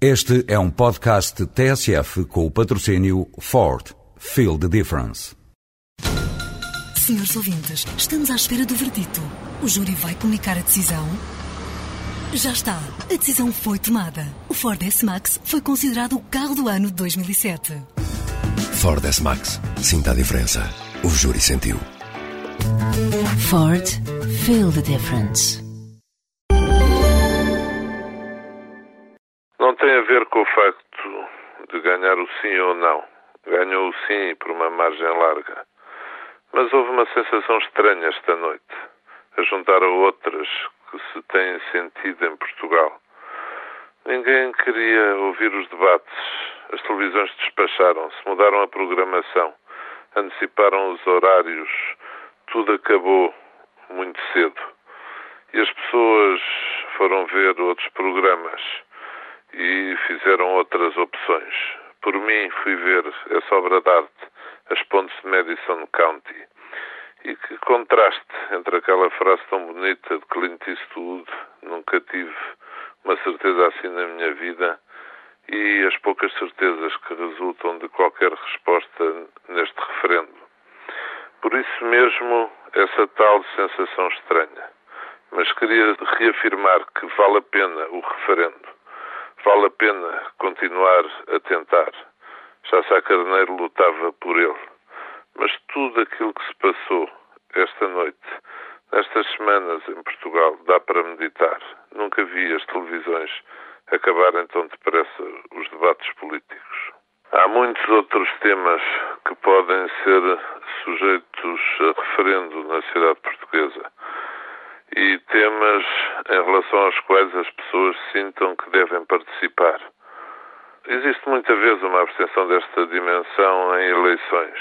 Este é um podcast TSF com o patrocínio Ford. Feel the difference. Senhores ouvintes, estamos à espera do verdito. O júri vai comunicar a decisão? Já está. A decisão foi tomada. O Ford S-Max foi considerado o carro do ano de 2007. Ford S-Max. Sinta a diferença. O júri sentiu. Ford. Feel the difference. Tem a ver com o facto de ganhar o sim ou não. Ganhou o sim por uma margem larga. Mas houve uma sensação estranha esta noite, a juntar a outras que se têm sentido em Portugal. Ninguém queria ouvir os debates. As televisões despacharam-se, mudaram a programação, anteciparam os horários. Tudo acabou muito cedo. E as pessoas foram ver outros programas e fizeram outras opções. Por mim, fui ver essa obra de arte, As Pontes de Madison County. E que contraste entre aquela frase tão bonita de Clint Eastwood, nunca tive uma certeza assim na minha vida, e as poucas certezas que resultam de qualquer resposta neste referendo. Por isso mesmo, essa tal sensação estranha. Mas queria reafirmar que vale a pena o referendo vale a pena continuar a tentar. Já Sá Carneiro lutava por ele. Mas tudo aquilo que se passou esta noite, nestas semanas em Portugal, dá para meditar. Nunca vi as televisões acabarem tão depressa os debates políticos. Há muitos outros temas que podem ser sujeitos a referendo na sociedade portuguesa e temas em relação aos quais as pessoas sintam que devem participar. Existe muita vez uma abstenção desta dimensão em eleições,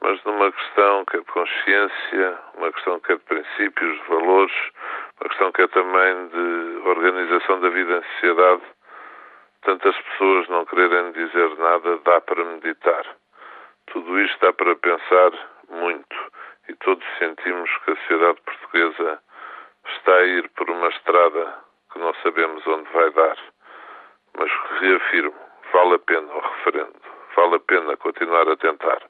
mas numa questão que é de consciência, uma questão que é de princípios, de valores, uma questão que é também de organização da vida em sociedade, tantas pessoas não quererem dizer nada, dá para meditar. Tudo isto dá para pensar muito e todos sentimos que a sociedade portuguesa está a ir por uma estrada que não sabemos onde vai dar. Mas reafirmo, vale a pena o referendo, vale a pena continuar a tentar.